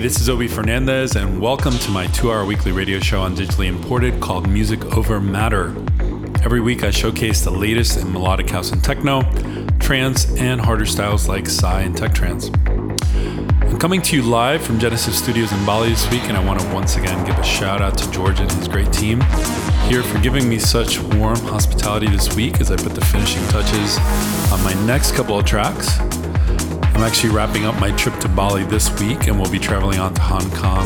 This is Obie Fernandez, and welcome to my two hour weekly radio show on Digitally Imported called Music Over Matter. Every week, I showcase the latest in melodic house and techno, trance, and harder styles like Psy and Tech Trance. I'm coming to you live from Genesis Studios in Bali this week, and I want to once again give a shout out to George and his great team here for giving me such warm hospitality this week as I put the finishing touches on my next couple of tracks. I'm actually wrapping up my trip to Bali this week and we'll be traveling on to Hong Kong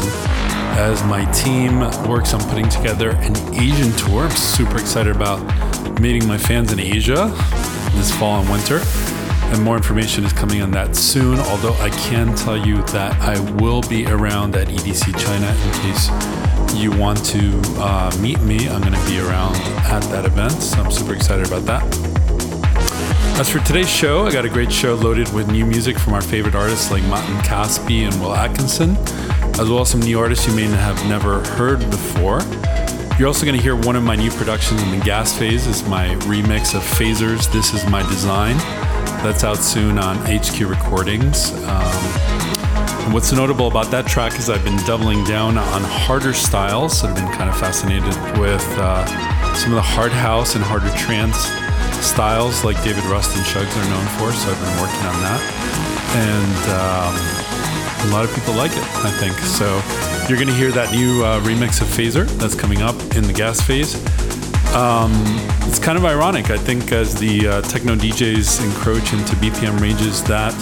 as my team works on putting together an Asian tour. I'm super excited about meeting my fans in Asia this fall and winter. And more information is coming on that soon, although I can tell you that I will be around at EDC China in case you want to uh, meet me. I'm going to be around at that event, so I'm super excited about that. As for today's show, I got a great show loaded with new music from our favorite artists like Matan Caspi and Will Atkinson, as well as some new artists you may have never heard before. You're also going to hear one of my new productions in the gas phase is my remix of Phasers, This Is My Design. That's out soon on HQ Recordings. Um, and what's notable about that track is I've been doubling down on harder styles. I've been kind of fascinated with uh, some of the hard house and harder trance styles like David Rust and Shugz are known for, so I've been working on that. And um, a lot of people like it, I think. So you're going to hear that new uh, remix of Phaser that's coming up in the gas phase. Um, it's kind of ironic, I think, as the uh, techno DJs encroach into BPM ranges that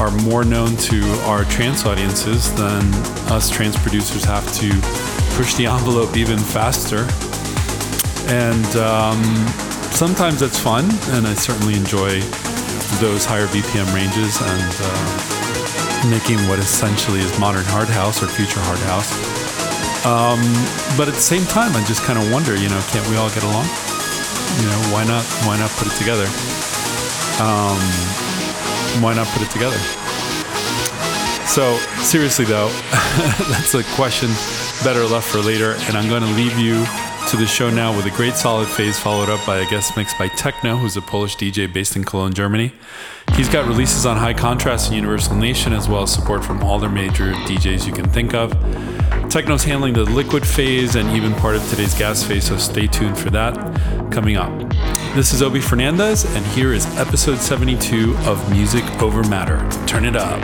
are more known to our trance audiences than us trance producers have to push the envelope even faster. And um, sometimes that's fun, and I certainly enjoy those higher BPM ranges and uh, making what essentially is modern hard house or future hard house. Um, but at the same time, I just kind of wonder, you know, can't we all get along? You know, why not? Why not put it together? Um, why not put it together? So seriously, though, that's a question better left for later, and I'm going to leave you to the show now with a great solid phase followed up by a guest mix by TEKNO, who's a Polish DJ based in Cologne, Germany. He's got releases on High Contrast and Universal Nation, as well as support from all their major DJs you can think of. TEKNO's handling the liquid phase and even part of today's gas phase, so stay tuned for that coming up. This is Obie Fernandez, and here is episode 72 of Music Over Matter. Turn it up.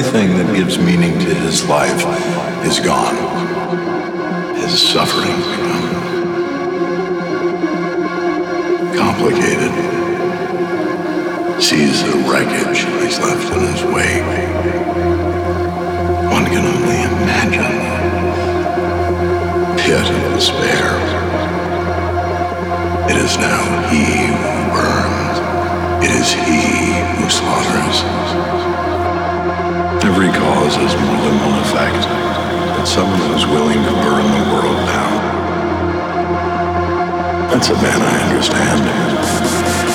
Everything that gives meaning to his life is gone. His suffering become complicated, sees the wreckage he's left in his wake. One can only imagine the pit of despair. It is now he who burns. It is he who slaughters. Every cause has more than one effect, but someone who's willing to burn the world down. That's a man I understand.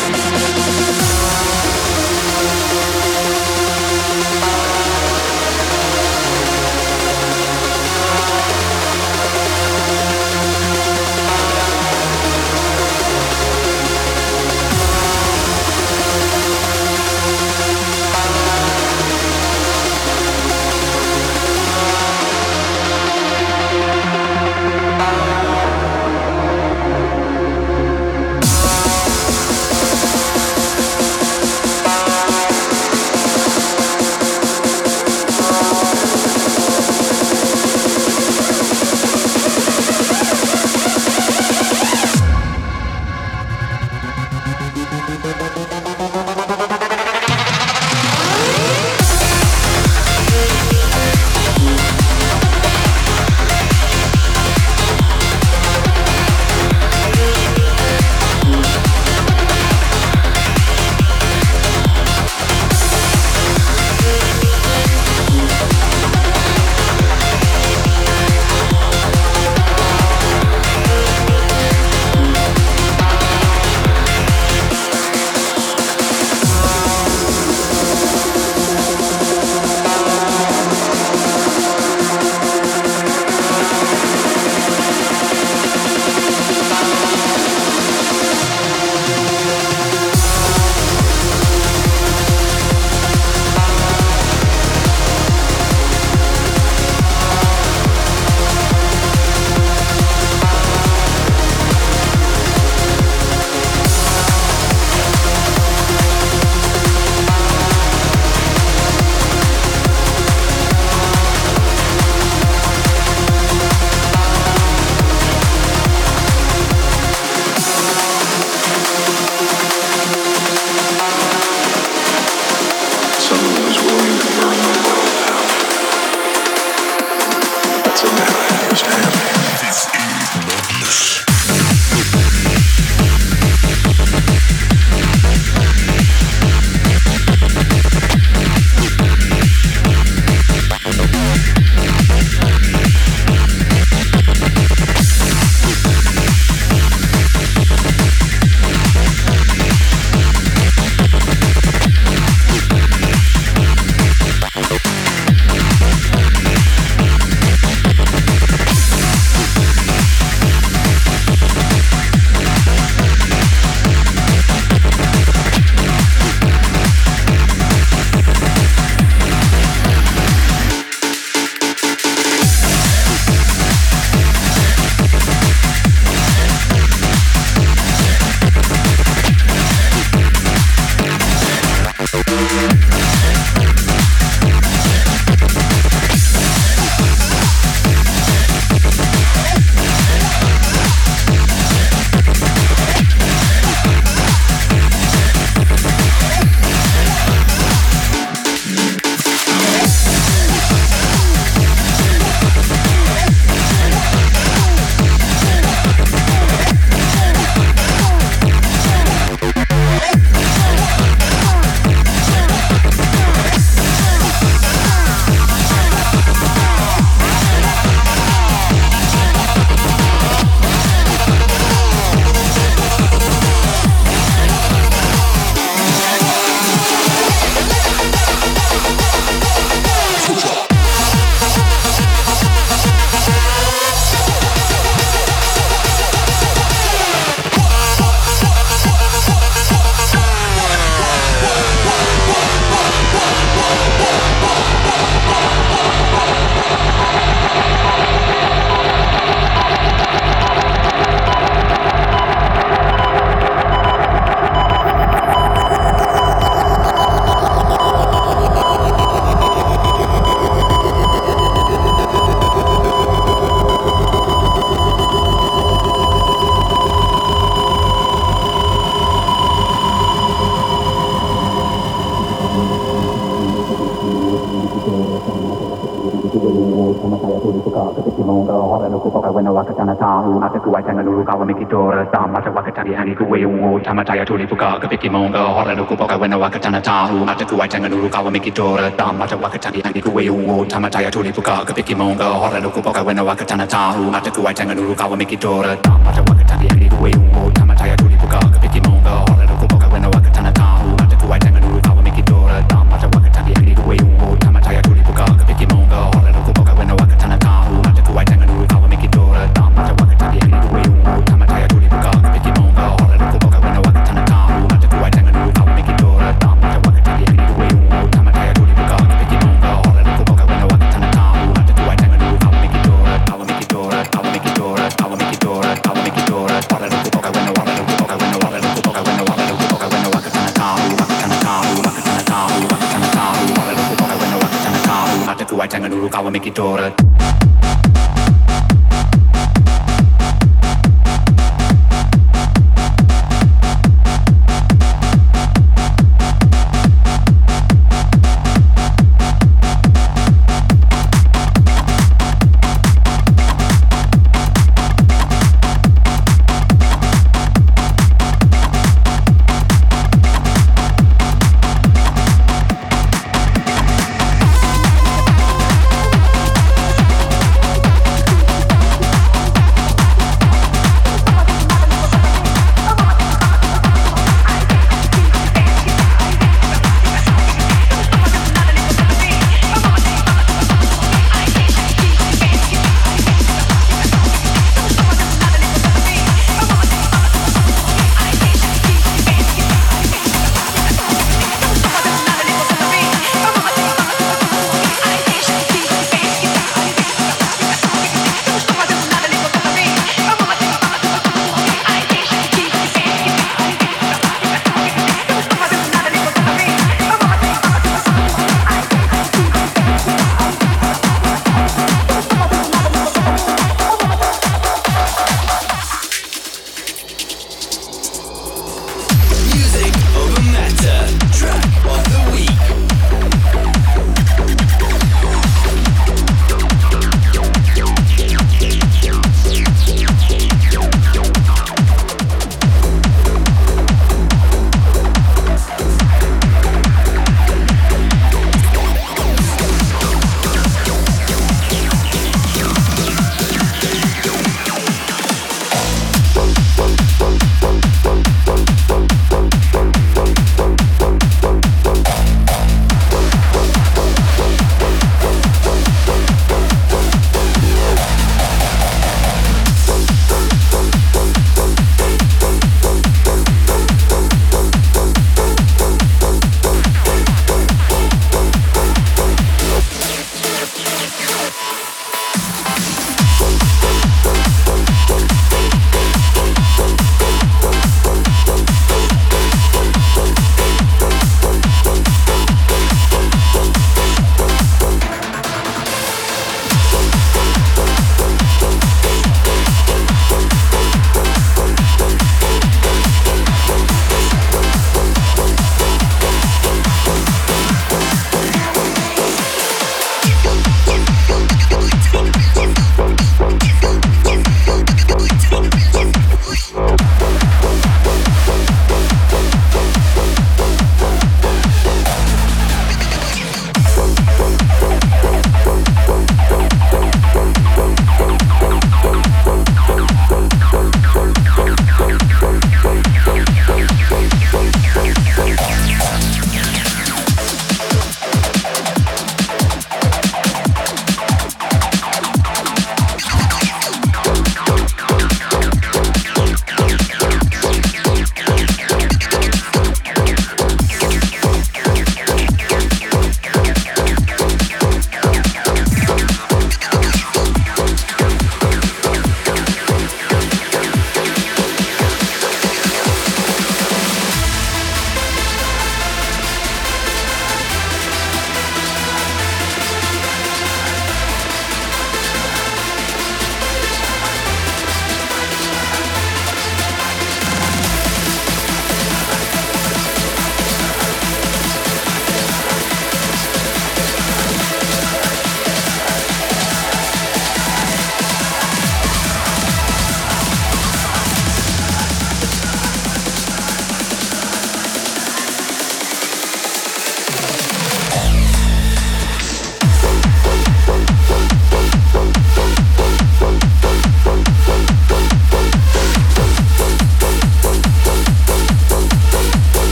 wakapiki maunga hora nukupoka wena wakatana tahu matakuwaitanga mata waka tani wakatani angikuwe uwo tamataya tulipuka kapiki maunga hora nukupoka wena wakatana tahu matakuwaitanga mata waka tani wakatani angikuwe uwo Torrent.